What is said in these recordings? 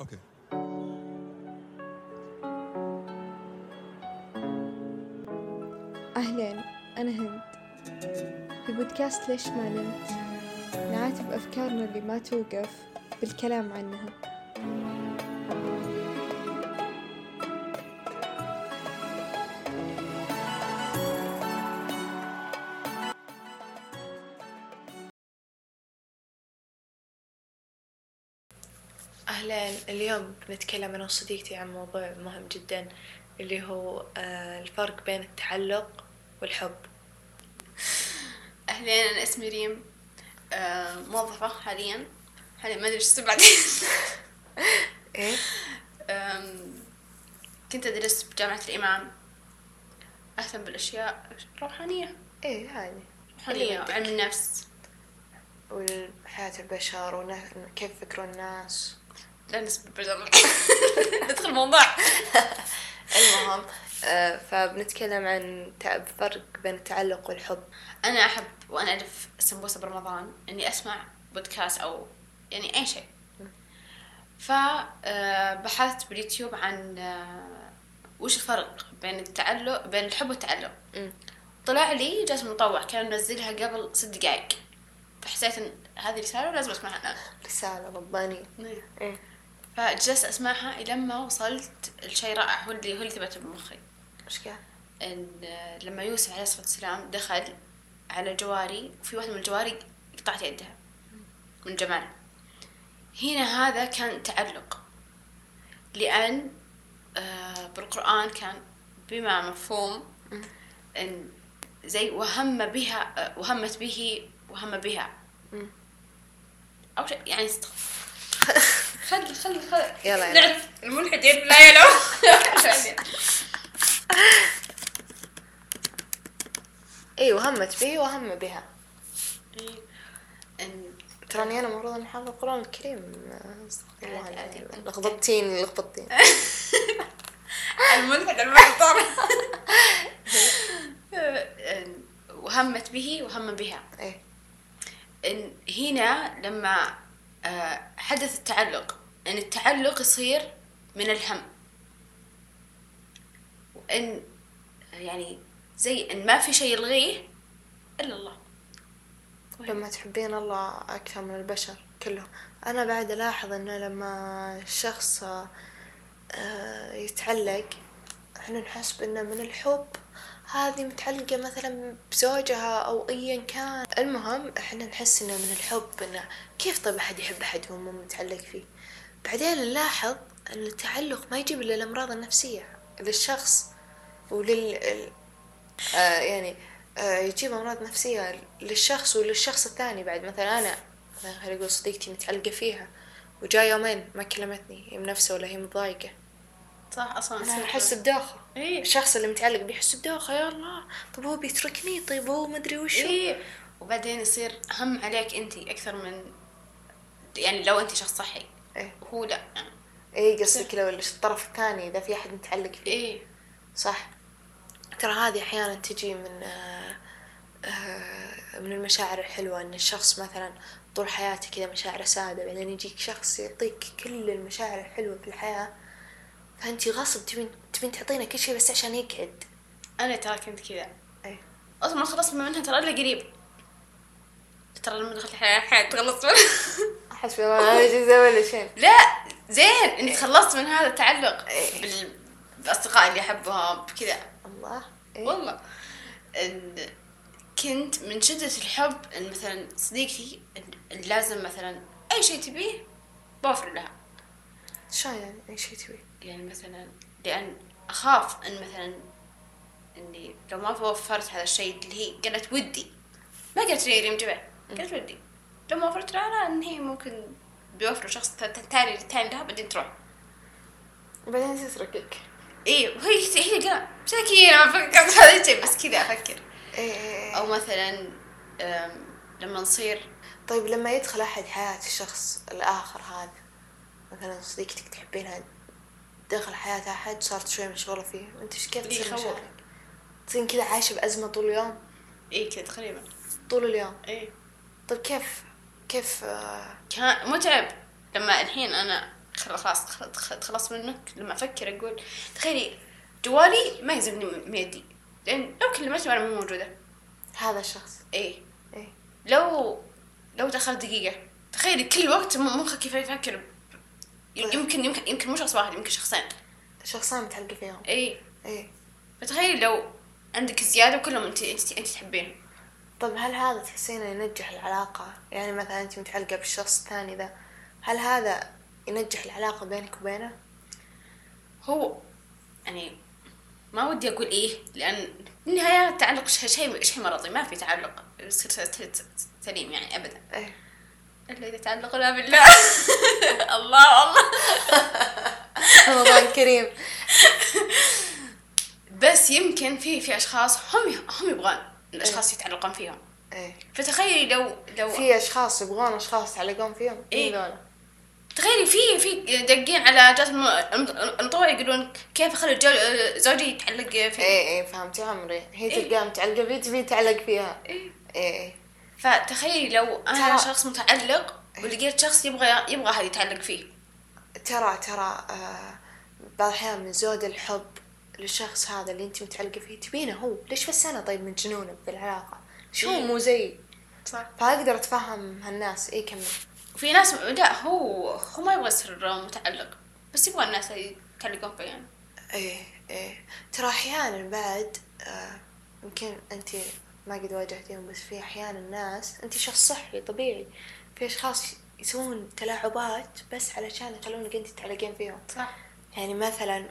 أوكي. أهلين أنا هند. في بودكاست ليش ما نمت؟ نعاتب أفكارنا اللي ما توقف بالكلام عنها. اليوم بنتكلم أنا وصديقتي عن موضوع مهم جدا اللي هو آه، الفرق بين التعلق والحب. أهلين أنا اسمي ريم. آه، موظفة حاليا. حاليا ما أدري اسمه بعدين. إيه؟ كنت أدرس بجامعة الإمام. أهتم بالأشياء روحانية. إيه هذه روحانية. وعلم النفس. وحياة البشر وكيف يفكروا الناس. لا بجرب ندخل موضوع المهم آه، فبنتكلم عن الفرق بين التعلق والحب. أنا أحب وأنا ألف سمبوسة برمضان إني أسمع بودكاست أو يعني أي شيء. فبحثت باليوتيوب عن آه، وش الفرق بين التعلق بين الحب والتعلق. طلع لي جات مطوع كان منزلها قبل ست دقايق فحسيت إن هذه رسالة لازم أسمعها. الآن رسالة ربانية. إيه. فجلست أسمعها لما وصلت لشيء رائع هو اللي هو اللي ثبت بمخي. إيش قال؟ إن آه، لما يوسف عليه الصلاة والسلام دخل على جواري وفي واحدة من الجواري قطعت يدها من جماله. هنا هذا كان تعلق لأن آه، بالقرآن كان بما مفهوم إن زي وهم بها آه، وهمت به وهم بها. أو شيء يعني است- خل خل خل. يلا يلا. نعرف الملحدين لا يلو إيه وهمت به وهم بها. إن تراني أنا المفروض أن حافظ القرآن الكريم. لخبطتيني لخبطتيني الملحد المحترم إن وهمت به وهم بها. إيه. إن هنا لما آه، حدث التعلق. إن التعلق يصير من الهم. وإن يعني زي إن ما في شيء يلغيه إلا الله. لما تحبين الله أكثر من البشر كلهم. أنا بعد ألاحظ إنه لما الشخص آه، يتعلق إحنا نحسب إنه من الحب. هذه متعلقة مثلا بزوجها أو أيا كان. المهم إحنا نحس إنه من الحب إنه كيف طيب أحد يحب أحد وهو متعلق فيه؟ بعدين نلاحظ إن التعلق ما يجيب إلا الأمراض النفسية. للشخص ولل آه يعني آه يجيب أمراض نفسية للشخص وللشخص الثاني بعد. مثلا أنا مثلا خلينا نقول صديقتي متعلقة فيها وجاي يومين ما كلمتني هي منفسة ولا هي متضايقة. صح أصلا أنا يصير- أحس بدوخة. إيه الشخص اللي متعلق بيحس بدوخة. يا الله طب هو بيتركني؟ طيب هو مدري وشو. إيه وبعدين يصير هم عليك انت أكثر من يعني لو انت شخص صحي. إيه وهو لا. يعني إيه قصدك لو الطرف الثاني إذا في أحد متعلق فيه. إيه. صح. ترى هذه أحيانا تجي من آه، آه، من المشاعر الحلوة إن الشخص مثلا طول حياته كذا مشاعره سادة بعدين يجيك شخص يعطيك كل المشاعر الحلوة في الحياة فأنتي غصب تبين تبين تعطينا كل شيء بس عشان يقعد. أنا ترى كنت كذا. أي أصلا ما خلصت منها ترى إلا قريب. ترى لما دخلت الحياة تخلصت منها. حسبي الله ونعم الوكيل ولا شيء؟ لا زين إني تخلصت من هذا التعلق إيه. بال... باصدقائي اللي أحبهم بكذا الله إيه. والله. إن كنت من شدة الحب إن مثلا صديقتي إن لازم مثلا أي شيء تبيه بوفر لها شلون يعني أي شيء تبي يعني مثلا لأن أخاف إن مثلا إني لو ما وفرت هذا الشيء اللي هي قالت ودي. ما قالت لي ريم جبل قالت ودي. لو ما وفرت لها إن هي ممكن بيوفروا شخص ثاني ثاني لها بعدين تروح. بعدين تتركك إيه وهي هي قال مساكين فكرت هذا الشيء بس كذا أفكر. إيه إيه أو مثلا لما نصير. طيب لما يدخل أحد حياة الشخص الآخر هذا مثلا صديقتك تحبينها دخل حياة أحد صارت شوي مشغولة فيه وأنت إيش كيف اللي تصير. مشاعرك؟ تصير كذا عايشة بأزمة طول اليوم؟ إيه كذا تقريبا. طول اليوم؟ إيه. طيب كيف؟ كيف آه، كان متعب لما الحين أنا خل- خلاص تخلص منك لما أفكر أقول تخيلي جوالي ما يلزمني من يدي لأن لو كلمتني وأنا مو موجودة. هذا الشخص. إيه. إيه. لو لو دخلت دقيقة تخيلي كل وقت مخك كيف يفكر ب- يمكن يمكن يمكن مو شخص واحد يمكن شخصين. شخصين متعلقة فيهم. اي إيه. فتخيلي لو عندك زيادة وكلهم انت انت انت تحبينهم طب هل هذا تحسينه ينجح العلاقة؟ يعني مثلا أنت متعلقة بالشخص الثاني ذا هل هذا ينجح العلاقة بينك وبينه؟ هو يعني ما ودي أقول إيه لأن النهاية التعلق شيء شيء مرضي ما في تعلق يصير سليم يعني ابدا. إيه. إلا إذا تعلقنا بالله. الله الله. رمضان كريم بس يمكن في في أشخاص هم هم يبغون الأشخاص يتعلقون فيهم. إيه. فتخيلي لو لو في أشخاص يبغون أشخاص يتعلقون فيهم. إيه. ذولا؟ تخيلي في في دقين على جات المطوع يقولون كيف اخلي زوجي يتعلق في إيه إيه فهمتي عمري. هي إيه. تلقاها متعلقة فيه تبي تعلق فيها. إيه. إيه إيه. فتخيلي لو أنا ترى- شخص متعلق ولقيت شخص يبغى يبغى هذا يتعلق فيه. ترى ترى آه بعض الأحيان من زود الحب للشخص هذا اللي انت متعلقة فيه تبينه هو. ليش بس أنا طيب من جنونه بالعلاقة؟ شو هو؟ إيه. مو زيي. صح. فأقدر أتفهم هالناس. إيه كمل. وفي ناس لا هو هو ما يبغى يصير متعلق بس يبغى الناس يتعلقون فيه يعني. إيه إيه. ترى أحيانا بعد آه يمكن انت ما قد واجهتيهم بس في أحيانا ناس انت شخص صحي طبيعي. في أشخاص يسوون تلاعبات بس علشان يخلونك انت تعلقين فيهم. صح. يعني مثلا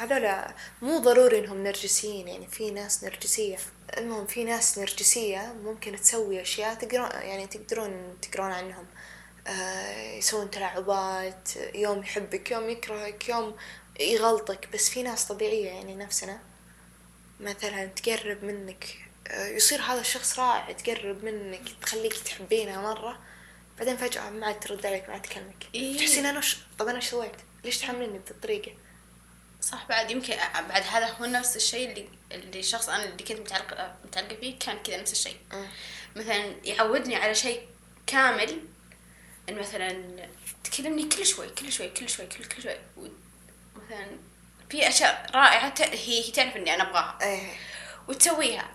هذولا مو ضروري إنهم نرجسيين يعني في ناس نرجسية. المهم في ناس نرجسية ممكن تسوي أشياء تقرون يعني تقدرون تقرون عنهم. آه يسوون تلاعبات يوم يحبك يوم يكرهك يوم يغلطك. بس في ناس طبيعية يعني نفسنا. مثلا تقرب منك آه، يصير هذا الشخص رائع تقرب منك تخليك تحبينها مرة. بعدين فجأة ما عاد ترد عليك ما عاد تكلمك إيه. تحسين أنا وش طب أنا إيش سويت؟ ليش تحملني بهذه الطريقة؟ صح بعد يمكن بعد هذا هو نفس الشيء اللي اللي الشخص أنا اللي كنت متعلقه متعلقة فيه كان كذا نفس الشيء. مم. مثلا يعودني على شيء كامل إن مثلا تكلمني كل شوي كل شوي كل شوي كل كل شوي. مثلا في أشياء رائعة ت- هي هي تعرف إني أنا أبغاها. إيه. وتسويها.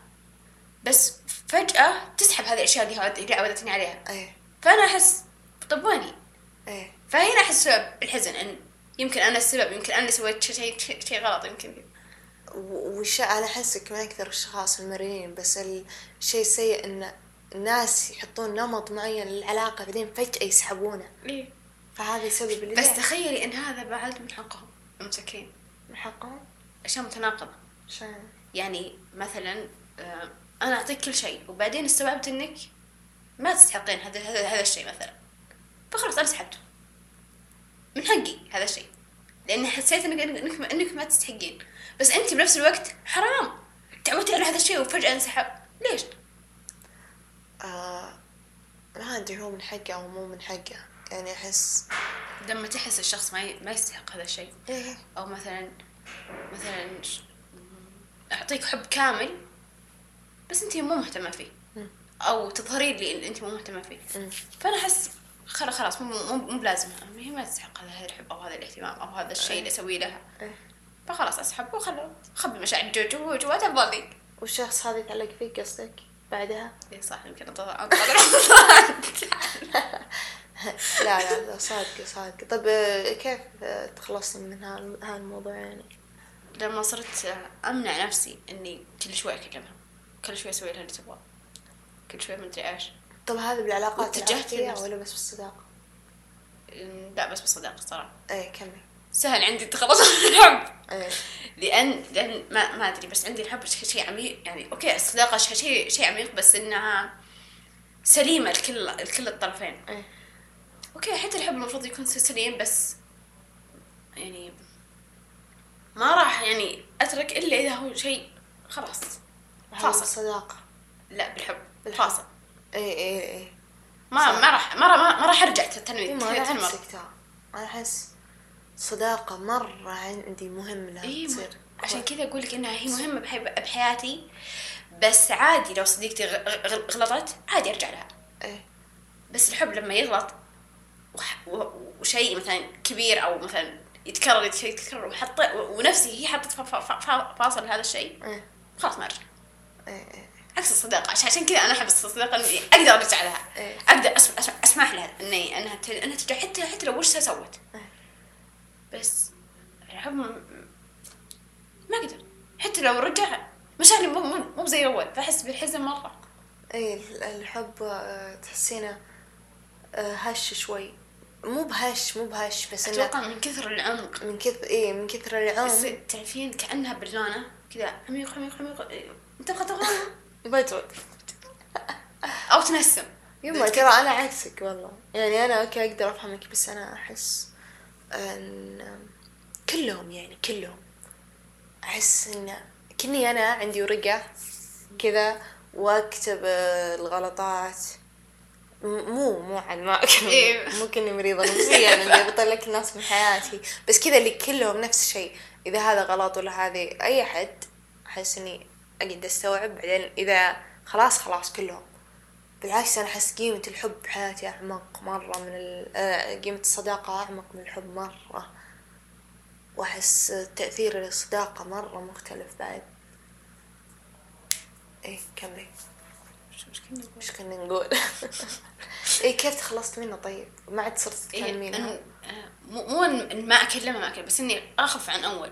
بس فجأة تسحب هذه الأشياء اللي اللي عودتني عليها. إيه. فأنا أحس طب ويني إيه. فهنا أحس الحزن إن يمكن أنا السبب يمكن أنا اللي سويت شيء شيء شيء غلط يمكن. وش أنا احسك من أكثر الأشخاص المرنين بس الشيء السيء إن الناس يحطون نمط معين للعلاقة بعدين فجأة يسحبونه. إيه. فهذا يسبب اللي بس؟ تخيلي إن هذا بعد من حقهم المساكين من حقهم؟ أشياء متناقضة. يعني مثلا آه، أنا أعطيك كل شيء وبعدين استوعبت إنك ما تستحقين هذا هذا هذا الشيء مثلا. فخلاص أنا سحبته. من حقي هذا الشيء. لاني حسيت انك انك إنك ما تستحقين. بس أنت بنفس الوقت حرام. تعودتي على هذا الشيء وفجأة انسحب. ليش؟ آه ما أدري هو من حقه أو مو من حقه يعني أحس لما تحس الشخص ما ي- ما يستحق هذا الشيء. إيه. أو مثلا مثلا أعطيك حب كامل بس أنت مو مهتمة فيه. أو تظهرين لي إن أنت مو مهتمة فيه. فأنا أحس خلاص خلاص مو مو مو بلازم. هي ما تستحق هذا الحب أو هذا الاهتمام أو هذا الشيء اللي اسويه لها. إيه. فخلاص اسحب وخلو خبي مشاعر جو جو جوا والشخص هذا يتعلق فيك قصدك بعدها؟ اي صح يمكن أنتظر. لا لا لا صادقة صادقة طب آه، كيف آه، تخلصين من هذا الموضوع يعني؟ لما صرت أمنع نفسي إني كل شوي اكلمها كل شوي أسوي لها اللي تبغاه. كل شوي ما أدري إيش. طب هذا بالعلاقات واتجهت العاطفية. ولا بس بالصداقة؟ لا بس بالصداقة الصراحه إيه كمل. سهل عندي التخلص من الحب. إيه. لأن لأن ما ما أدري بس عندي الحب شيء عميق يعني okay الصداقة شيء شيء عميق بس إنها سليمة لكل لكل الطرفين. إيه. okay حتى الحب المفروض يكون سليم بس يعني ما راح يعني أترك إلا إذا هو شيء خلاص فاصل. بالصداقة. لا بالحب. بالحب. فاصل. إيه إيه إيه. ما. ما راح ما راح ما راح أرجع تنوي إيه، تنمر أنا أحس صداقة مرة عندي مهم انها اي تصير. عشان كذا أقول لك إنها هي مهمة بحي- بحياتي بس عادي لو صديقتي غلطت عادي أرجع لها. إيه. بس الحب لما يغلط وشيء مثلا كبير أو مثلا يتكرر يتكرر وحط ونفسي هي حطت فاصل لهذا الشيء إيه. خلاص ما أرجع. إيه إيه. عكس الصداقة. عشان عشان كذا أنا أحب الصداقة إني أقدر أرجع لها. إيه. أسمح, أسمح لها إني أنها ت- أنها ترجع حتى حتى لو وش سوت. إيه. بس الحب ما أقدر. حتى لو رجع مشاعري مو مو زي أول بحس بالحزن مرة. اي ال- الحب آه، تحسينه آه، هش شوي. مو بهش مو بهش بس إنه أتوقع من كثر العمق. من كثر إيه من كثر العمق. تعرفين كأنها بالونة كذا. عميق عميق عميق. إيه، تبغى؟ تبغى بجرد أو تنسم. يما ترى أنا عكسك والله. يعني أنا أوكي أقدر افهمك بس أنا أحس إن كلهم يعني كلهم أحس إن كني أنا عندي ورقة كذا وأكتب الغلطات. مو مو عن ما إيه. مو كني مريضة نفسيا إني بطلع لك الناس من حياتي. بس كذا اللي كلهم نفس الشيء. إذا هذا غلط ولا هذه أي أحد أحس إني أقعد أستوعب بعدين إذا خلاص خلاص كلهم. بالعكس أنا أحس قيمة الحب بحياتي أعمق مرة من ال- آه، قيمة الصداقة أعمق من الحب مرة. وأحس تأثير الصداقة مرة مختلف بعد. إيه كملي إيش كنا نقول؟ إيه كيف تخلصت منه طيب؟ ما عاد صرت إيه تكلمين إن آه، مو مو ما أكلمها ما أكلم بس إني أخف عن أول.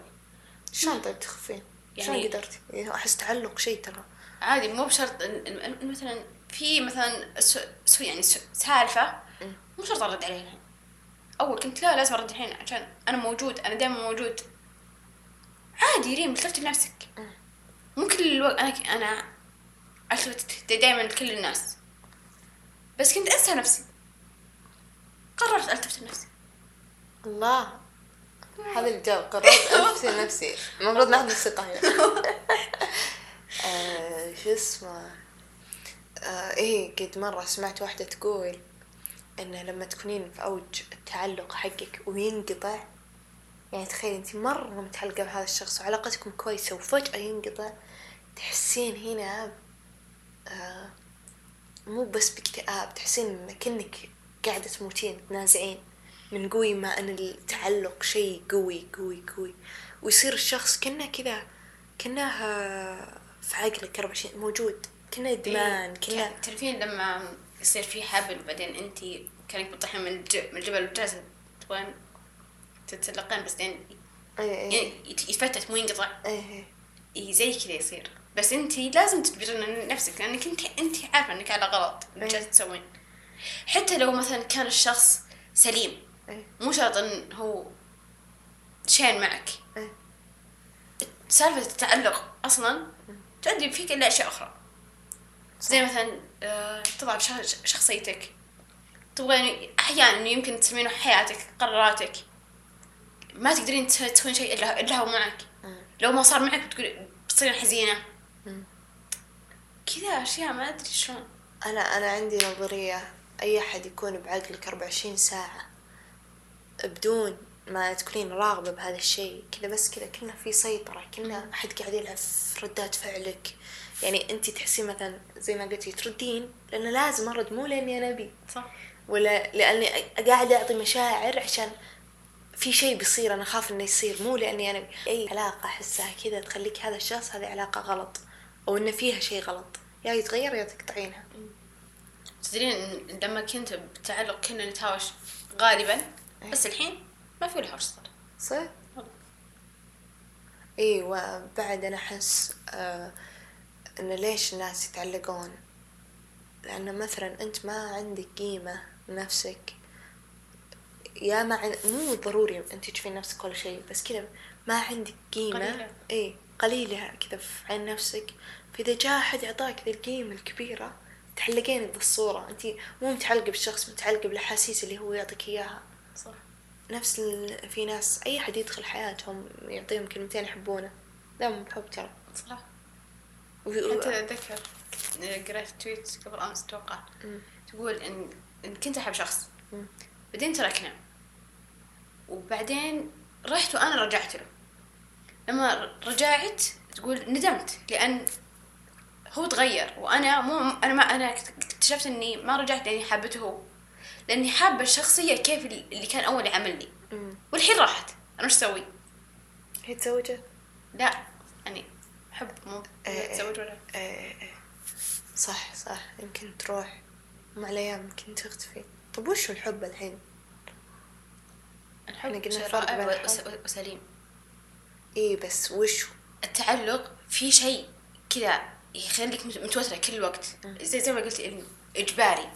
شلون طيب تخفين؟ يعني- قدرتي؟ إيه، أحس تعلق شيء ترى. عادي مو بشرط إن, مثلا في مثلا so يعني so سالفة مو شرط أرد عليها الحين. أول كنت لا لازم أرد الحين عشان أنا موجود أنا دائما موجود. عادي ريم تلفتي لنفسك مو كل الوقت أنا ك- أنا ألتفت دائما لكل الناس. بس كنت أنسى نفسي. قررت ألتفت لنفسي. الله. هذا الجو قررت أنفسي نفسي المفروض ناخذ الثقة هنا آه، شو اسمه؟ آه إيه قد مرة سمعت واحدة تقول انه لما تكونين في أوج التعلق حقك وينقطع يعني تخيل انت مرة متعلقة بهذا الشخص وعلاقتكم كويسة وفجأة ينقطع تحسين هنا آه مو بس باكتئاب تحسين كأنك قاعدة تموتين تنازعين. من قوي ما أن التعلق شيء قوي قوي قوي. ويصير الشخص كأنه كذا كأنه في عقلك 24 موجود. كأنه إدمان كأنه كان- تعرفين لما يصير في حبل وبعدين أنت كأنك بتطيحين من من الجبل وجالسة تبغين تتسلقين بس بعدين إيه إيه. يعني يت- يتفتت مو ينقطع. إيه زي كذا يصير. بس أنت لازم تجبرين نفسك لأنك انت أنت عارفة أنك على غلط. إيه. جالسه تسوين. حتى لو مثلا كان الشخص سليم. إيه. مو شرط إن هو شين معك. إيه. سالفة التعلق أصلا تؤدي فيك إلى أشياء أخرى. زي مثلا آه، تضعف شخصيتك. تبغين أحيانا يمكن تسمينه حياتك قراراتك. ما تقدرين تس- تسوين شيء إلا إلا هو معك. لو ما صار معك بتقول بتصيرين حزينة. كذا أشياء ما أدري شلون. أنا أنا عندي نظرية. أي أحد يكون بعقلك 24 ساعة بدون ما تكونين راغبة بهذا الشيء. كذا بس كذا كنا في سيطرة كنا أحد قاعد يلعب في ردات فعلك. يعني أنت تحسين مثلا زي ما قلتي تردين لأنه لازم أرد مو لأني أنا أبي. صح. ولا لأني قاعدة أعطي مشاعر عشان في شيء بيصير أنا أخاف إنه يصير مو لأني أنا أي علاقة أحسها كذا تخليك هذا الشخص هذه علاقة غلط أو إن فيها شيء غلط. يا يتغير يا تقطعينها. تدرين لما كنت بتعلق كنا نتهاوش غالبا. بس الحين ما في حوش صار. صح؟ اي وبعد أنا أحس آه إن ليش الناس يتعلقون؟ لأن مثلا أنت ما عندك قيمة لنفسك. يا ما عن... مو ضروري أنت تشوفين نفسك كل شيء بس كذا ما عندك قيمة. قليلة. إي قليلة كذا في عين نفسك. فإذا جاء أحد يعطاك ذي القيمة الكبيرة تعلقين بالصورة أنت مو متعلقة بالشخص متعلقة بالأحاسيس اللي هو يعطيك إياها. صح. نفس ال... في ناس أي حد يدخل حياتهم يعطيهم كلمتين يحبونه. دام بحب ترى. صح. حتى أتذكر قريت تويت قبل أمس أتوقع تقول إن إن كنت أحب شخص. مم. بعدين تركنا. وبعدين رحت وأنا رجعت له. لما رجعت تقول ندمت لأن هو تغير. وأنا مو أنا ما أنا اكتشفت إني ما رجعت لأني حبته. هو لأني حابة الشخصية كيف اللي كان أول يعاملني. والحين راحت أنا وش أسوي؟ هي تزوجت؟ لا يعني حب مو إيه. تزوج ولا إيه إيه. صح صح يمكن تروح مع الأيام يمكن تختفي طب وش الحب الحين؟ الحب قلنا بين الحب. وسليم إيه بس وش التعلق في شيء كذا يخليك مت- متوترة كل الوقت زي زي ما قلت انه إجباري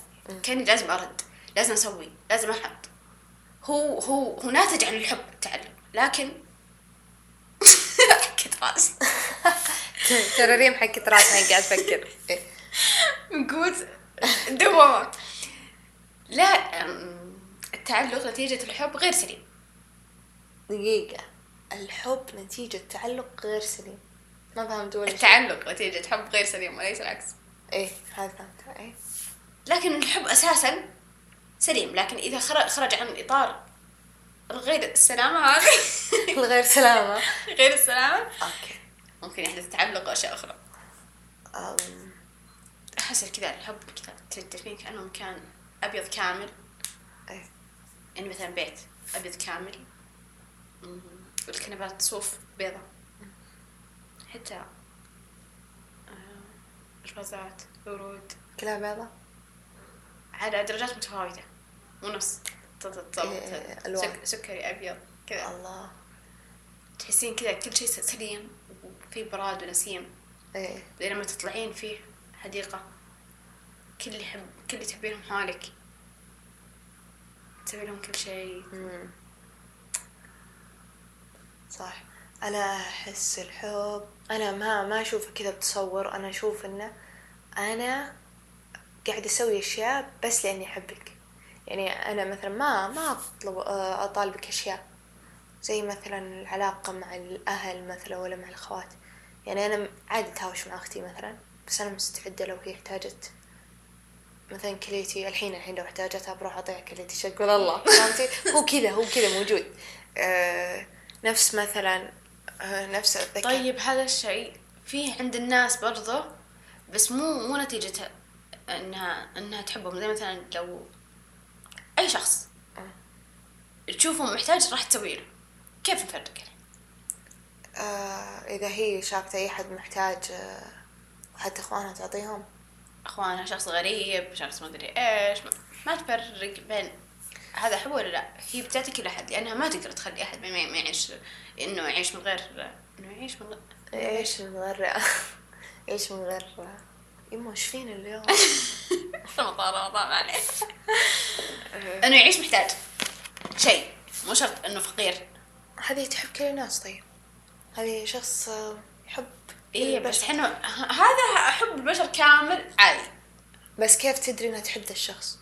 كأني لازم أرد لازم أسوي لازم أحط. هو هو هو ناتج عن الحب التعلق لكن حكت راسي. ترى ريم حكت راسها قاعد تفكر إيه. من قوة دوامة. لا أم، التعلق نتيجة الحب غير سليم. دقيقة. الحب نتيجة تعلق غير سليم. ما فهمت ولا شيء. التعلق نتيجة حب غير سليم وليس العكس. إيه هذا فهمت. إيه. لكن الحب أساسا سليم لكن إذا خرج خرج عن اطار غير السلامة هذه. الغير سلامة. غير السلامة. أوكي. ممكن يحدث تعلق واشياء أخرى. أحس كذا الحب كذا تدفين كأنه مكان أبيض كامل. يعني مثلا بيت أبيض كامل. والكنبات صوف بيضة. حتى آه، الفازات ورود كلها بيضة؟ على درجات متفاوتة. ط- إيه، سكري أبيض كذا. الله. تحسين كذا كل شيء سليم وفي براد ونسيم. بعدين لما تطلعين في حديقة كل اللي يحب كل اللي تحبينهم حولك. تسوي لهم كل شيء. صح. أنا أحس الحب أنا ما ما أشوفه كذا بتصور. أنا أشوف إنه أنا قاعد أسوي أشياء بس لأني أحبك. يعني أنا مثلا ما ما أطلب آه، أطالبك أشياء. زي مثلا العلاقة مع الأهل مثلا ولا مع الأخوات. يعني أنا عادي أتهاوش مع أختي مثلا بس أنا مستعدة لو هي احتاجت. مثلا كليتي الحين الحين لو احتاجتها بروح أعطيها كليتي شكر الله؟ فهمتي؟ هو كذا هو كذا موجود. آه نفس مثلا آه نفس الذكاء. طيب هذا الشيء فيه عند الناس برضه بس مو مو نتيجة إنها إنها تحبهم. زي مثلا لو أي شخص. تشوفه محتاج راح تسوي له. كيف نفرق يعني؟ آه إذا هي شافت أي حد محتاج آه حتى إخوانها تعطيهم؟ إخوانها شخص غريب شخص ما أدري إيش ما, تفرق بين هذا حب ولا لا. هي بتعطي كل احد لأنها ما تقدر تخلي أحد ما يعيش إنه يعيش من غير إنه يعيش من غير. إيش من غير إيش من غير. يما إيش فينا اليوم؟ رمضان رمضان معليش إنه يعيش محتاج. شيء. مو شرط إنه فقير. هذه تحب كل الناس طيب. هذه شخص يحب البشر. بس إحنا هذا حب البشر كامل عادي. بس كيف تدري إنها تحب ذا الشخص؟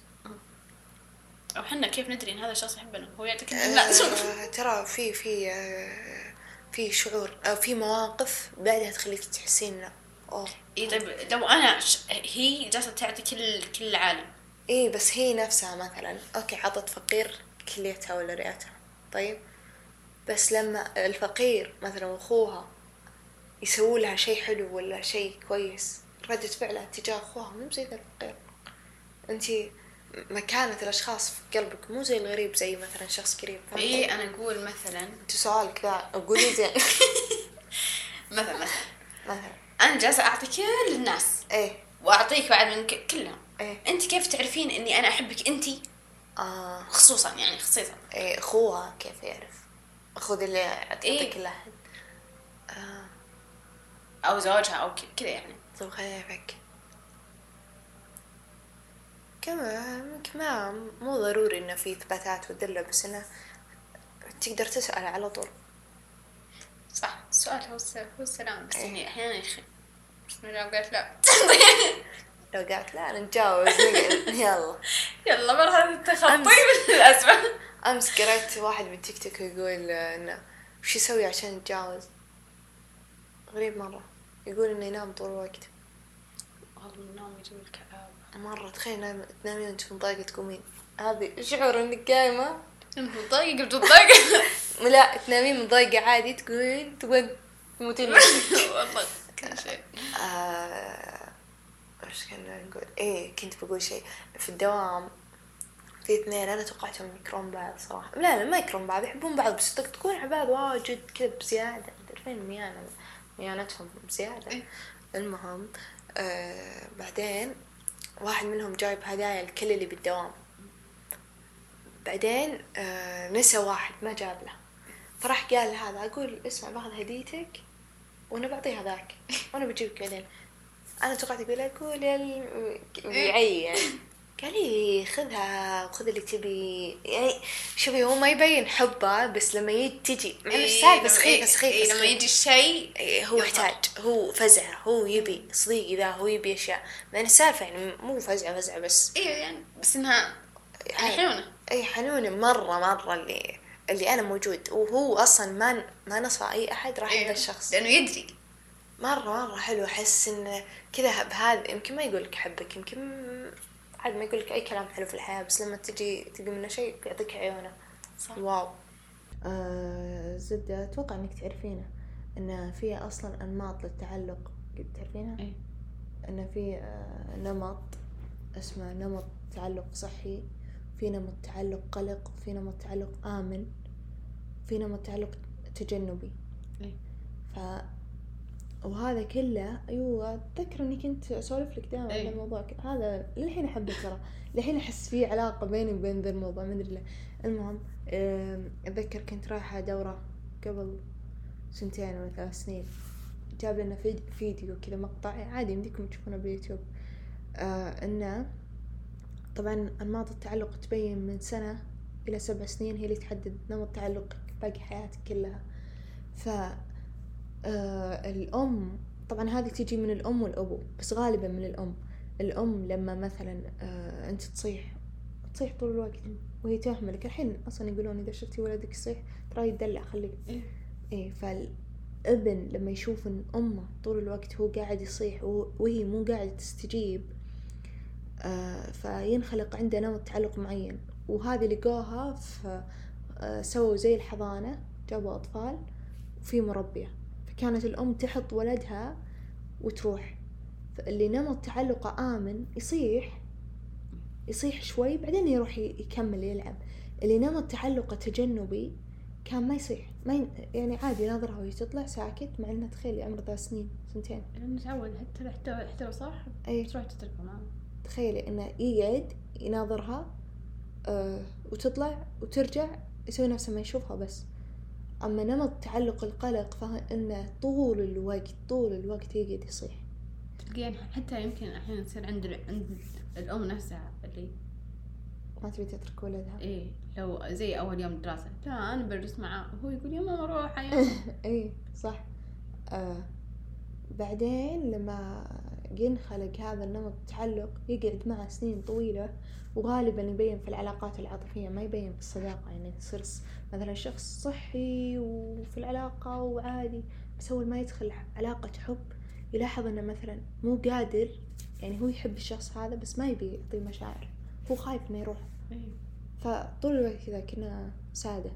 أو إحنا كيف ندري إن هذا الشخص يحبنا؟ هو يعطيك لا آه، ترى في في آه، في شعور أو في مواقف بعدها تخليك تحسين إنه أوه. اي طيب لو أنا ش... هي جالسة تعطي كل كل العالم. إيه بس هي نفسها مثلا okay عطت فقير كليتها ولا رئتها طيب؟ بس لما الفقير مثلا وأخوها يسووا لها شيء حلو ولا شيء كويس ردة فعلها تجاه أخوها مو زي ذا الفقير. انتي مكانة الأشخاص في قلبك مو زي الغريب زي مثلا شخص قريب؟ اي أنا أقول مثلا أنت سؤالك ذا قولي زين. مثلا مثلا. مثلا. أنا جالسة أعطي كل الناس. إيه. وأعطيك بعد من كلهم. إيه. أنت كيف تعرفين إني أنا أحبك أنت؟ آه. خصوصا يعني خصيصا. إيه أخوها كيف يعرف؟ اخذ اللي تعطي إيه. كل احد آه. أو زوجها أو كذا يعني. طيب خليني أفكر كمان ما مو ضروري إنه في إثباتات وأدلة بس إنه تقدر تسأل على طول. صح. السؤال هو هو السلام بس. يعني أحيانا يخ بس لو قالت لا. لو قالت لا نتجاوز يلا. يلا مرحلة التخطي أمس. للأسف أمس قرأت واحد من تيك توك يقول إنه وش يسوي عشان يتجاوز؟ غريب مرة. يقول إنه ينام طول الوقت. والله النوم يجيب الكآبة مرة تخيل تنامين وأنت مضايقة تقومين. هذه شعور إنك قايمة. انت متضايقة بتضايقة لا تنامين مضايقة عادي تقولين تبغى تموتين. والله كل شيء. آه، إيش كنا نقول؟ إيه كنت بقول شيء. في الدوام في اثنين أنا توقعتهم يكرهون بعض صراحة. لا لا ما يكرهون بعض يحبون بعض بس تكون على بعض واجد كذا بزيادة. تعرفين ميانه ميانتهم بزيادة. إيه. المهم آه بعدين واحد منهم جايب هدايا الكل اللي بالدوام. بعدين آه نسى واحد ما جاب له. فراح قال هذا أقول اسمع باخذ هديتك وأنا بعطيه هذاك وأنا بجيبك بعدين. أنا توقعت يقول أقول يا يعني قال لي خذها وخذ اللي تبي. يعني شوفي هو ما يبين حبه بس لما يجي تجي مع انه السالفه سخيفة سخيفة إيه لما. يجي الشيء إيه، هو. يحتاج هو فزع هو يبي صديقي ذا هو يبي أشياء. لأن السالفه يعني مو فزعه فزعه بس أيوه يعني بس إنها يعني حلوة اي حنونة مرة مرة اللي اللي أنا موجود وهو أصلا ما ما نصفى أي أحد راح أيوة. ذا الشخص. لأنه يدري. مرة مرة حلو أحس انه كذا بهذا يمكن ما يقول لك أحبك يمكن عاد ما يقول لك أي كلام حلو في الحياة بس لما تجي تبي منه شيء يعطيك عيونه. صح. واو. آه زبدة أتوقع إنك تعرفينه إن في أصلا أنماط للتعلق. تعرفينها؟ إيه. إن في آه، نمط اسمه نمط تعلق صحي. في نمط تعلق قلق في نمط تعلق آمن في نمط تعلق تجنبي. إيه. ف وهذا كله أيوه أتذكر إني كنت أسولف لك دائما إيه. عن الموضوع. هذا للحين احبه ترى. للحين أحس في علاقة بيني وبين ذا الموضوع ما أدري ليه. المهم أتذكر كنت رايحة دورة قبل سنتين ولا ثلاث سنين. جاب لنا فيد- فيديو كذا مقطع عادي يمديكم تشوفونه باليوتيوب. آه إنه طبعا أنماط التعلق تبين من سنة إلى سبع سنين هي اللي تحدد نمط تعلقك باقي حياتك كلها. ف آه الأم طبعا هذه تجي من الأم والأبو بس غالبا من الأم. الأم لما مثلا آه أنت تصيح تصيح طول الوقت وهي تهملك الحين أصلا يقولون إذا شفتي ولدك يصيح ترى يدلع خليك. إيه. إيه فالابن لما يشوف إن أمه طول الوقت هو قاعد يصيح وهي مو قاعدة تستجيب فينخلق عنده نمط تعلق معين. وهذه لقوها في آه سووا زي الحضانة جابوا أطفال وفي مربية. فكانت الأم تحط ولدها وتروح. فاللي نمط تعلقه آمن يصيح يصيح شوي بعدين يروح يكمل يلعب. اللي نمط تعلقه تجنبي كان ما يصيح ما ي... يعني عادي يناظرها وهي تطلع ساكت مع انه تخيلي عمره ثلاث سنين سنتين. لأنه تعود حتى حتى حتى لو صح اي تروح تتركه معاه تخيلي إنه يقعد يناظرها آه وتطلع وترجع يسوي نفسه ما يشوفها بس. أما نمط تعلق القلق فانه طول الوقت طول الوقت يقعد يصيح. تلقين حتى يمكن أحيانا تصير عند عند الأم نفسها اللي ما تبي تترك ولدها. إيه لو زي أول يوم دراسة. لا أنا بدرس معاه وهو يقول يا ماما روح يا اي صح. آه بعدين لما ينخلق هذا النمط التعلق يقعد معه سنين طويلة وغالبا يبين في العلاقات العاطفية ما يبين في الصداقة. يعني يصير س- مثلا شخص صحي وفي العلاقة وعادي بس أول ما يدخل علاقة حب. يلاحظ إنه مثلا مو قادر يعني هو يحب الشخص هذا بس ما يبي يعطيه مشاعر. هو خايف إنه يروح. إيه. فطول الوقت كذا كنا سادة.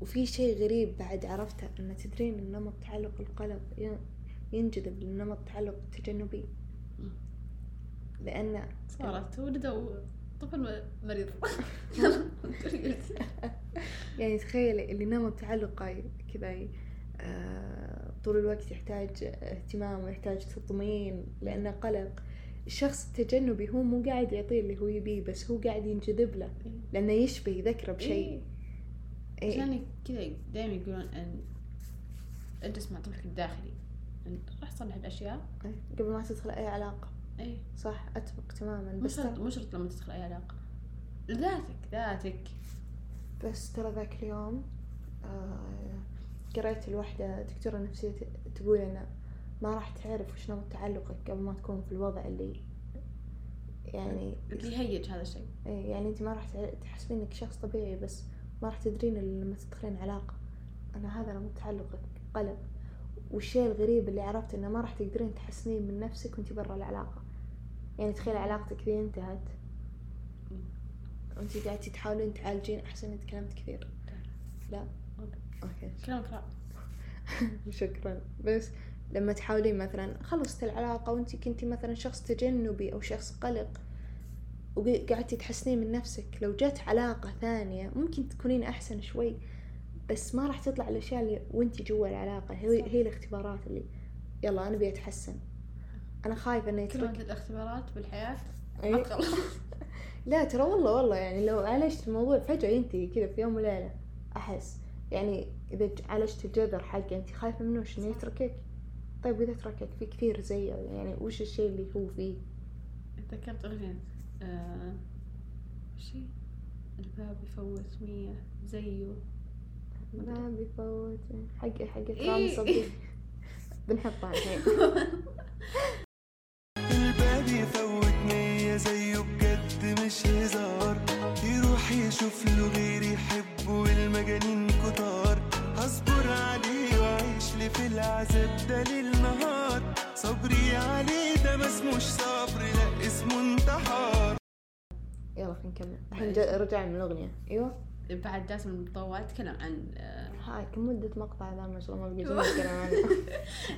وفي شيء غريب بعد عرفته أن تدرين أن نمط تعلق القلق ين- ينجذب لنمط تعلق التجنبي مم. لأن صارت ولدوا طفل مريض. يعني تخيلي اللي نمط تعلقه كذا آه، طول الوقت يحتاج اهتمام ويحتاج تطمين لأنه قلق. الشخص التجنبي هو مو قاعد يعطيه اللي هو يبيه بس هو قاعد ينجذب له لأنه يشبه يذكره بشيء. إيه. عشان كذا دائما يقولون أن أجلس مع طفلك الداخلي. راح تصلح الأشياء. إيه، قبل ما تدخل أي علاقة. اي صح أتفق تماما بس مو شرط لما تدخل أي علاقة. لذاتك ذاتك. بس ترى ذاك اليوم آه، قريت الوحدة دكتورة نفسية ت- تقول إنه ما راح تعرف وش نمط تعلقك قبل ما تكون في الوضع اللي يعني اللي يهيج هذا الشيء. إيه، يعني أنت ما راح تحسبين إنك شخص طبيعي بس ما راح تدرين إلا لما تدخلين علاقة. أنا هذا نمط تعلقك قلق والشيء الغريب اللي عرفت إنه ما راح تقدرين تحسنين من نفسك وانت برا العلاقة. يعني تخيل علاقتك ذي انتهت. وانت قاعدتي تحاولين تعالجين أحسن انت تكلمت كثير. لا؟ أوكي. كلامك شكرا. بس لما تحاولين مثلا خلصت العلاقة وانت كنتي مثلا شخص تجنبي أو شخص قلق وقعدتي تحسنين من نفسك. لو جت علاقة ثانية ممكن تكونين أحسن شوي. بس ما راح تطلع الأشياء اللي وانتي جوا العلاقة. هي, هي الاختبارات اللي يلا أنا أبي أتحسن. أنا خايفة إنه كلمة يترك الاختبارات. ما تخلص لا ترى والله والله يعني لو عالجت الموضوع فجأة ينتهي كذا في يوم وليلة أحس. يعني إذا ج- عالجت الجذر حقه أنت خايفة منه إنه يتركك؟ طيب وإذا تركك في كثير زيه يعني وش الشيء اللي هو فيه؟ تذكرت أغنية آه... شي؟ الباب يفوت مية زيه. ما بيفوت. حق حق إيه. رامي صديق. بنحطها الحين الباب يفوت مية زيه بجد مش هزار. يروح يشوف له غير يحبه والمجانين كتار. هصبر عليه واعيش لي في العذاب ده ليل نهار صبري عليه ده ما اسموش صبر لا اسمه انتحار. يلا خلينا نكمل. الحين رجعنا من الأغنية. أيوه. بعد جاسم المطوع تكلم عن آه... هاي كم مدة مقطع ذا ما شاء الله ما بقيت نتكلم عنه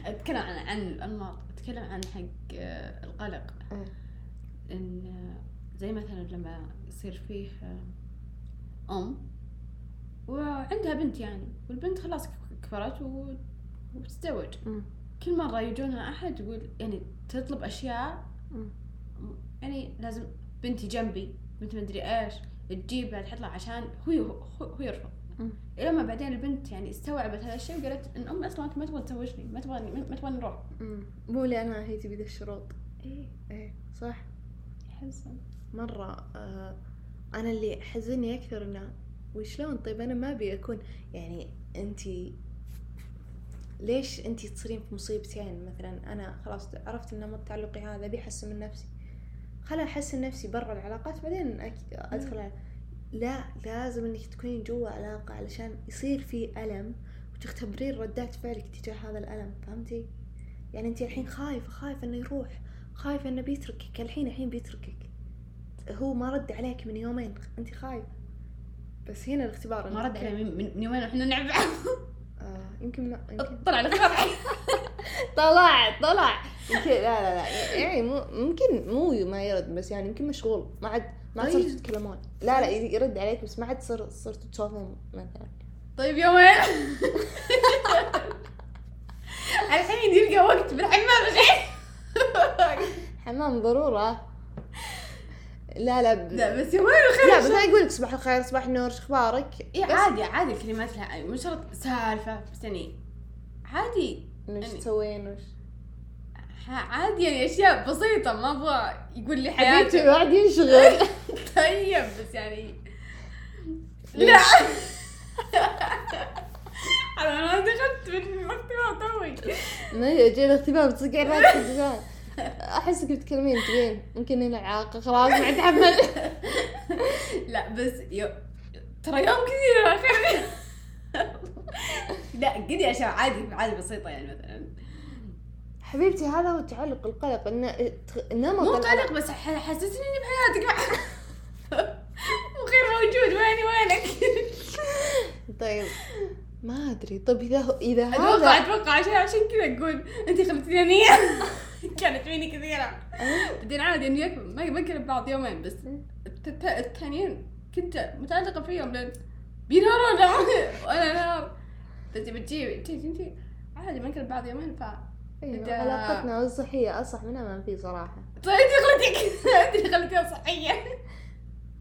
اتكلم عن عن الانماط اتكلم عن حق آه، القلق إيه. إن آه، زي مثلا لما يصير فيه أم وعندها بنت يعني والبنت خلاص كبرت وتتزوج. كل مرة يجونها أحد يقول يعني تطلب أشياء أمم. يعني لازم بنتي جنبي بنت مدري إيش تجيبها تحط لها عشان هو هو, يرفض. أمم. لما بعدين البنت يعني استوعبت هذا الشيء وقالت إن أمي أصلا ما تبغى تزوجني ما تبغى ما تبغى نروح. مو لأنها هي تبي ذا الشروط. إيه. إيه صح. حزن مرة آه أنا اللي حزني أكثر إنه وشلون؟ طيب أنا ما أبي أكون يعني أنتي ليش أنتي تصيرين في مصيبتين؟ مثلا أنا خلاص عرفت إن نمط تعلقي هذا أبي أحسن من نفسي. خلا أحسن نفسي برا العلاقات بعدين أدخل على- لا لازم إنك تكونين جوا علاقة علشان يصير في ألم وتختبرين ردات فعلك تجاه هذا الألم فهمتي؟ يعني أنتي الحين خايفة خايفة إنه يروح خايفة إنه بيتركك الحين الحين بيتركك. هو ما رد عليك من يومين انت خايفة. بس هنا الاختبار. ما رد علي من, يومين إحنا نلعب. آه يمكن ما يمكن. طلع الاختبار. طلع طلع. لا لا لا يعني مو ممكن مو ما يرد بس يعني يمكن مشغول. ما عاد ما طيب. صرتوا تتكلمون. لا لا يرد عليك بس ما عاد صر صرتوا تسولفون مثلا. طيب يومين. الحين يلقى وقت بالحمام. الحين حمام ضرورة. لا لا ب... لا بس يومين لا الخير بس أنا أقول لك صباح الخير صباح النور شو أخبارك؟ اي عادي عادي الكلمات لها مو شرط سالفة بس يعني عادي. وش يعني- تسوين؟ وش عادي يعني أشياء بسيطة ما أبغى يقول لي حبيبتي حياته قاعد ينشغل. طيب بس يعني لا. أنا دخلت في الاختبار توي. ما جاي الاختبار بتصقع راسك الجبال احسك بتكلمين تبين ممكن هنا اعاقه خلاص ما اتحمل لا بس يو... ترى يوم كثير لا قدي أشياء عادي عادي بسيطة يعني مثلا. حبيبتي هذا هو تعلق القلق. ان نمط مو تعلق بس حسسني إني بحياتك. مو غير موجود. ويني وينك؟ طيب. ما أدري. طيب إذا هو إذا أتوقع هذا أتوقع عشان عشان كذا أقول أنت خلتيني كانت فيني كثيرة. بعدين عادي اني. ما كنا ببعض يومين بس. الت- الثانيين كنت متعلقة فيهم لأن بينهارون وأنا نار بس بتجي تجي تجي عادي ما كنا ببعض يومين ف إذا- علاقتنا الصحية أصح منها ما في صراحة. طيب أنت خلتي أنت اللي خلتيها صحية.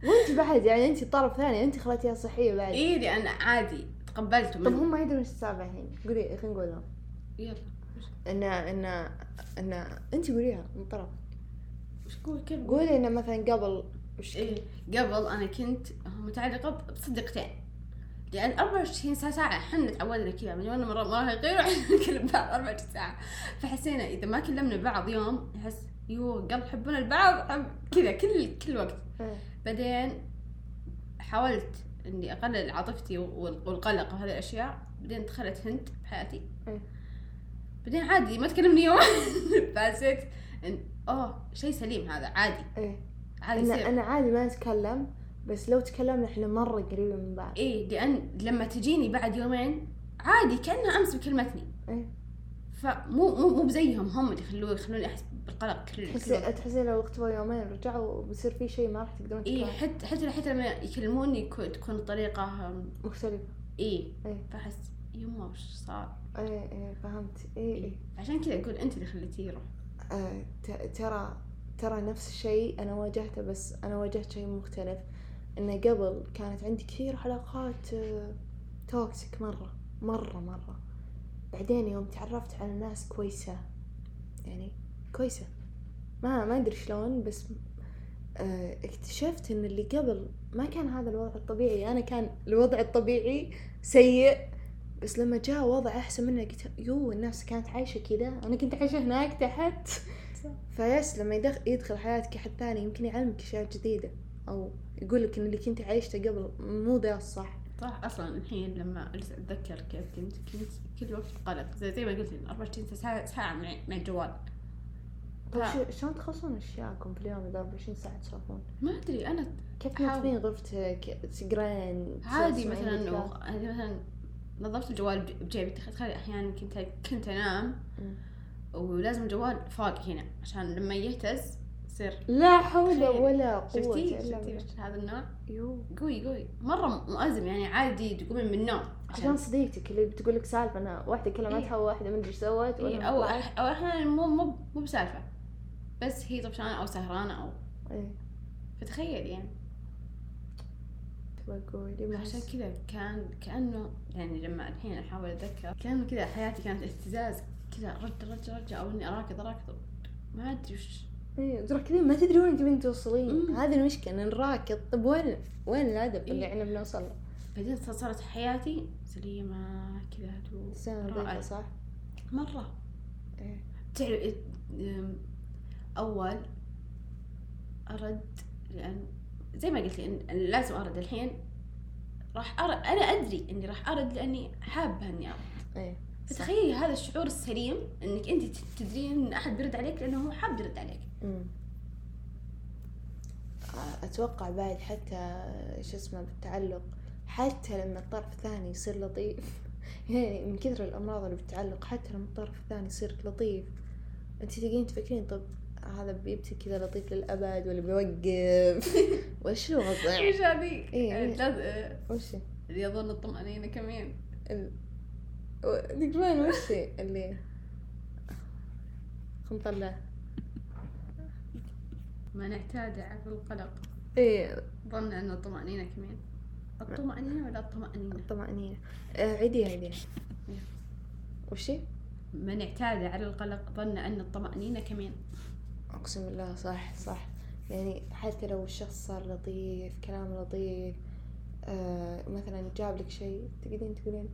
وأنت بعد يعني أنت طرف ثاني أنت خليتيها صحية بعد. اي لأن عادي تقبلته طب هم ما يدرون إيش السالفة الحين. قولي خلينا نقول لهم يلا. ان ان ان أنت قوليها من طرف. وش قول؟ كيف قولي إنه مثلا قبل وش إيه قبل أنا كنت متعلقة بصديقتين. لأن 24 ساعة ساعة إحنا تعودنا كذا من يوم مرة مراهقين وإحنا نكلم بعض 24 ساعة. فحسينا إذا ما كلمنا بعض يوم نحس يو قلب حبنا البعض كذا كل كل وقت. إيه. بعدين حاولت إني أقلل عاطفتي وال- والقلق وهذه الأشياء. بعدين دخلت هند بحياتي. إيه. بعدين عادي ما تكلمني يوم. فحسيت إن أوه شيء سليم هذا عادي. إيه. عادي يصير. أنا عادي ما نتكلم بس لو تكلمنا إحنا مرة قريبين من بعض. إيه لأن لما تجيني بعد يومين عادي كأنها أمس بكلمتني. إيه. فمو مو مو بزيهم هم اللي يخلوه يخلوني أحس بالقلق كل كل تحسي وقت. تحسي لو اختفوا يومين رجعوا بيصير في شيء ما راح تقدرون اي حتى حتى حتى لما يكلموني تكون الطريقة أم، مختلفة. اي إيه. فأحس يما وش صار؟ إيه إيه فهمت. إيه إيه عشان كذا أقول أنت اللي خليتيه يروح. آه، ترى ترى نفس الشيء أنا واجهته بس أنا واجهت شيء مختلف. إنه قبل كانت عندي كثير علاقات آه، توكسيك مرة مرة مرة. بعدين يوم تعرفت على ناس كويسة يعني كويسة. ما ما أدري شلون بس آه، اكتشفت إن اللي قبل ما كان هذا الوضع الطبيعي. أنا كان الوضع الطبيعي سيء بس لما جاء وضع أحسن منه قلت يو الناس كانت عايشة كذا. أنا كنت عايشة هناك تحت. فيس لما يدخل, يدخل حياتك احد ثاني يمكن يعلمك أشياء جديدة. أو يقول لك إن اللي كنت عايشته قبل مو ذا الصح صح أصلا الحين لما أتذكر كيف كنت كنت كل وقت قلق زي, زي ما قلت لي 24 ساعه ساعة مع مع الجوال طيب ف- شلون تخلصون أشياءكم في اليوم إذا 24 ساعة تسولفون؟ ما أدري أنا كيف. تنظمين غرفتك سجرين عادي مثلا بودكاست؟ يعني مثلا نظفت الجوال بج- بجيبي تخيل أحيانا كنت كنت أنام. ولازم الجوال فوق هنا عشان لما يهتز يصير. لا حول. ولا قوة شفتي؟ شفتي هذا النوع؟ يو. قوي قوي. مرة مؤزم يعني عادي تقومين من النوم. عشان صديقتك اللي بتقول لك سالفة أنا واحدة كلمتها وواحدة ما ادري إيش سوت إيه. أح- أو أحيانا مو مو مو بسالفة. بس هي طفشانه أو سهرانة أو إيه. فتخيل يعني. عشان كذا كان كأنه يعني لما الحين أحاول أتذكر كان كذا حياتي كانت اهتزاز. كذا رجع رجع رجع أو إني اراكض أراكض. ما أدري وش إيه تركضين ما تدري وين تبين توصلين. هذه المشكلة إن نراكض طب وين وين الهدف اللي إيه. إحنا بنوصل له؟ بعدين صارت حياتي سليمة كذا. ذيك صح؟ مرة إيه تعرف أم، أول أرد لأن زي ما قلت لي لازم أرد الحين راح أرد أنا أدري إني راح أرد لأني حابة إني أرد إيه فتخيلي هذا الشعور السليم إنك أنت تدرين إن أحد بيرد عليك لأنه هو حاب يرد عليك أتوقع بعد حتى شو اسمه بالتعلق حتى لما الطرف الثاني يصير لطيف يعني من كثر الأمراض اللي بالتعلق حتى لما الطرف الثاني يصير لطيف انت تقين تفكرين طب هذا بيبتي كذا لطيف للأبد ولا بيوقف؟ وش الوضع؟ إيش هذيك؟ إيه، إيه. لاز- وش؟ اللي يظن الطمأنينة كمان. ال... تقولين وش اللي خم طلع ما نعتاد على القلق. إيه. ظن أن الطمأنينة كمان. الطمأنينة ولا الطمأنينة؟ الطمأنينة. آه عيديها عيديها وش من اعتاد على القلق ظن أن الطمأنينة كمان. أقسم بالله صح صح. يعني حتى لو الشخص صار لطيف كلام لطيف آه مثلا جاب لك شيء تقدرين تقولين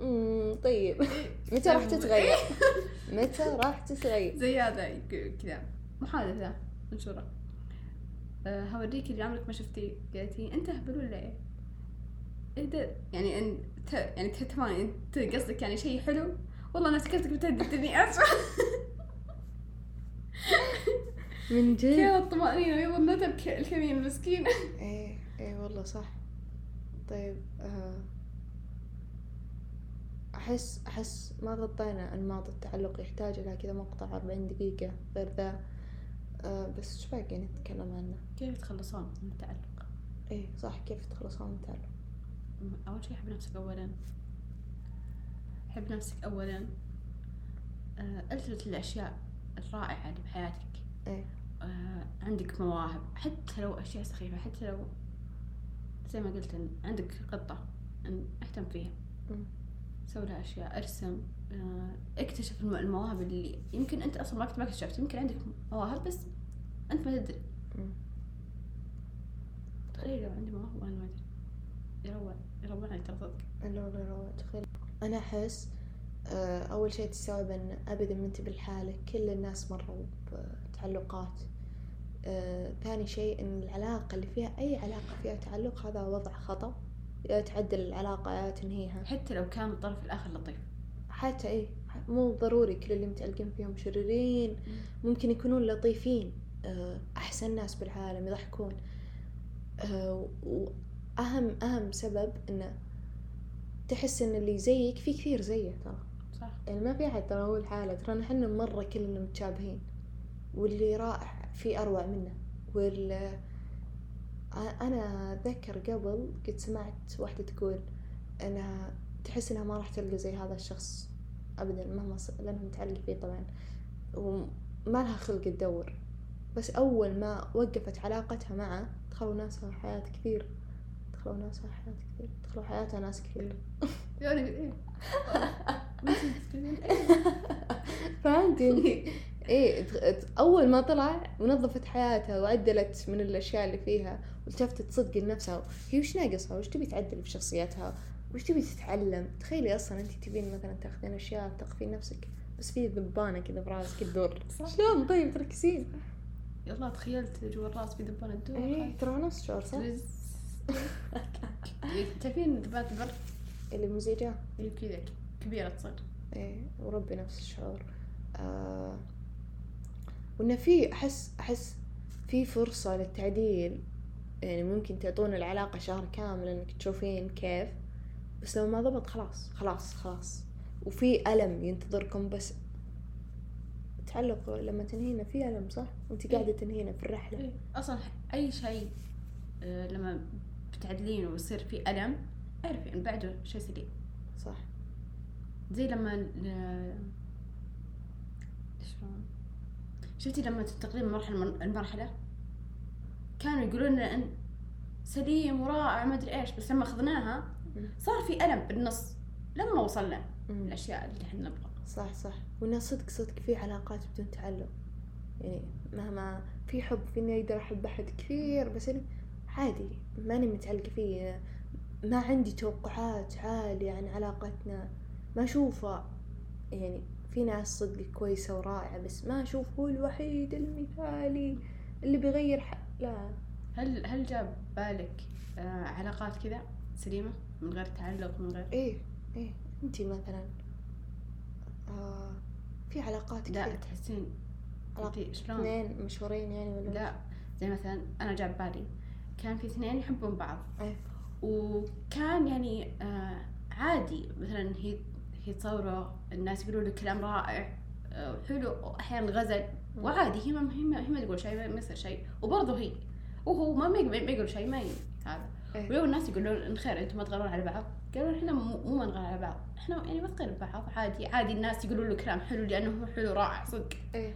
امم طيب. متى راح تتغير؟ متى راح تتغير؟ زي هذا كذا. محادثة. منشورة أه هوريك اللي عمرك ما شفتيه. قالتي أنت هبل ولا إيه؟ ده؟ يعني ان ت... يعني ت- تمام أنت قصدك يعني شيء حلو؟ والله أنا سكتك بتهددني اسفة من جد؟ كذا الطمأنينة؟ يظن تبكي الكمين المسكين. إيه إيه والله صح. طيب آه احس أحس ما غطينا انماط التعلق يحتاج إلى كذا مقطع 40 دقيقة. غير ذا آه بس إيش باقي نتكلم عنه؟ كيف يتخلصون من التعلق؟ إيه صح كيف تخلصون من التعلق أول شيء حب نفسك أولا. حب نفسك أولا. أه التمس الأشياء الرائعة اللي بحياتك. إيه. آه، عندك مواهب. حتى لو أشياء سخيفة حتى لو زي ما قلت إن عندك قطة إن أهتم فيها. سوي لها أشياء أرسم. آه، اكتشف الم- المواهب اللي يمكن أنت أصلا ما كنت ما اكتشفت. يمكن عندك مواهب بس أنت ما تدري. تخيل لو عندي مواهب وأنا ما أدري. يروع يروع علي ترى صدق. لا تخيل. أنا أحس آه، أول شيء تستوعب إن ابدا ما أنت بالحالة كل الناس مروا بتعلقات. آه، ثاني شيء إن العلاقة اللي فيها أي علاقة فيها تعلق هذا وضع خطأ. يا تعدل العلاقة يا تنهيها. حتى لو كان الطرف الآخر لطيف. حتى إيه مو ضروري كل اللي متعلقين فيهم شريرين ممكن يكونون لطيفين. آه، أحسن ناس بالعالم يضحكون. آه، وأهم أهم سبب إنه تحس إن اللي زيك في كثير زيه ترى. صح. يعني ما في أحد ترى هو الحالة ترى إحنا مرة كلنا متشابهين. واللي رائع في أروع منه. وال أ- أنا أتذكر قبل قد سمعت واحدة تقول أنها تحس إنها ما راح تلقى زي هذا الشخص أبدا مهما ص... لأنها متعلقة فيه طبعا. وما لها خلق تدور. بس أول ما وقفت علاقتها معه دخلوا ناسها حياة كثير. دخلوا ناسها حياة كثير. دخلوا حياتها ناس كثير. يعني إيه. فهمتي إيه؟ ت- أول ما طلع ونظفت حياتها وعدلت من الأشياء اللي فيها والتفتت صدق لنفسها هي وش ناقصها؟ وش تبي تعدل في شخصيتها؟ وش تبي تتعلم؟ تخيلي أصلا أنت تبين مثلا تاخذين أشياء تقفين نفسك بس في ذبانة كذا براسك تدور. شلون؟ طيب تركزين. يلا تخيلت جوا الراس في دبانة الدور إيه ترى نفس شعور صح؟ تعرفين دبانة البر اللي مزيجة اللي كذا كبيرة تصير. إيه وربي نفس الشعور. آه وإنه في أحس أحس في فرصة للتعديل. يعني ممكن تعطون العلاقة شهر كامل إنك تشوفين كيف بس لو ما ضبط خلاص خلاص خلاص. وفي ألم ينتظركم بس تعلق لما تنهينا في ألم صح؟ وانت قاعدة تنهينا في الرحلة. إيه. أصلا أي شيء آه، لما بتعدلينه ويصير في ألم أعرفي إن بعده شيء سليم. صح. زي لما ل- شلون؟ شفتي لما تنتقلين من مرحلة من المرحلة كانوا يقولون لنا إن سليم ورائع ما أدري إيش بس لما أخذناها صار في ألم بالنص لما وصلنا. مم. الأشياء اللي إحنا نبغى. صح صح. وإنه صدق صدق في علاقات بدون تعلق يعني مهما في حب في إني أقدر أحب أحد كثير بس إني عادي. ماني متعلقة فيه. ما عندي توقعات عالية عن علاقتنا. ما أشوفه. يعني في ناس صدق كويسة ورائعة بس ما أشوف هو الوحيد المثالي اللي بيغير ح... لا. هل هل جاب بالك آه علاقات كذا؟ سليمة؟ من غير تعلق من غير؟ إيه إيه. أنتي مثلا. آه في علاقات لا كثير. تحسين علاقة انتي شلون؟ اثنين مشهورين يعني ولا لا زي مثلا أنا جاب بالي كان في اثنين يحبون بعض. إيه. وكان يعني آه عادي. مثلا هي هي تصوره الناس يقولوا له كلام رائع آه حلو أحيانا غزل. وعادي هي ما هي ما, هي ما تقول شيء ما يصير شيء. وبرضه هي وهو ما ما يق- ما يقول شيء ما هذا. إيه. ولو الناس يقولون إن خير أنتم ما تغيرون على بعض. قالوا إحنا مو نغير على بعض. إحنا يعني ما نغير بعض. عادي عادي الناس يقولون له كلام حلو لأنه هو حلو رائع صدق. إيه.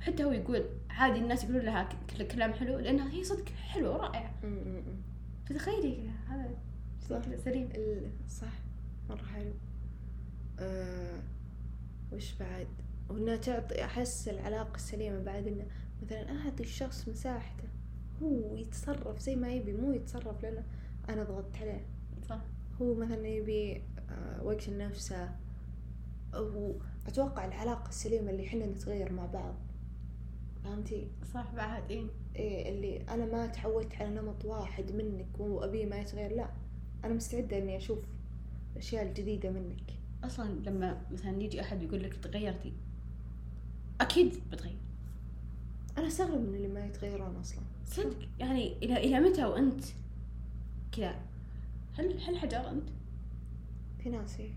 حتى هو يقول عادي الناس يقولون لها كلام حلو لأنها هي صدق حلوة أمم، أمم. فتخيلي هذا صح. سليم. صح. مرة حلو. أه وش بعد؟ وإنها تعطي أحس العلاقة السليمة بعد إنه مثلا أعطي الشخص مساحته. هو يتصرف زي ما يبي مو يتصرف لأنه أنا ضغطت عليه. صح. هو مثلا يبي آه، وقت لنفسه أو أتوقع العلاقة السليمة اللي إحنا نتغير مع بعض. فهمتي؟ صح بعد إيه. إيه اللي أنا ما تعودت على نمط واحد منك وأبيه ما يتغير لا. أنا مستعدة إني أشوف الأشياء الجديدة منك. أصلا لما مثلا يجي أحد يقول لك تغيرتي أكيد بتغير. أنا أستغرب من اللي ما يتغيرون أصلا. صدق. يعني إلى إلى متى وأنت كذا؟ هل هل حجر أنت؟ في ناس إيه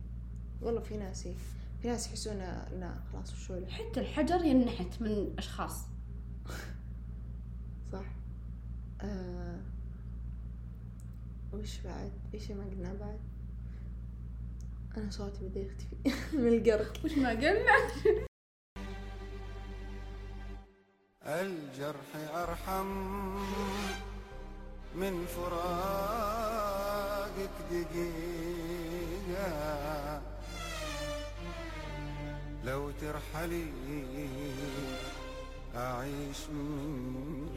والله في ناس إيه في ناس يحسون لا خلاص وشو حتى الحجر ينحت من أشخاص صح آه وش بعد؟ في شي ما قلناه بعد؟ أنا صوتي بدي يختفي من القرق وش ما قلنا؟ الجرح أرحم من فراقك دقيقة. لو ترحلي أعيش من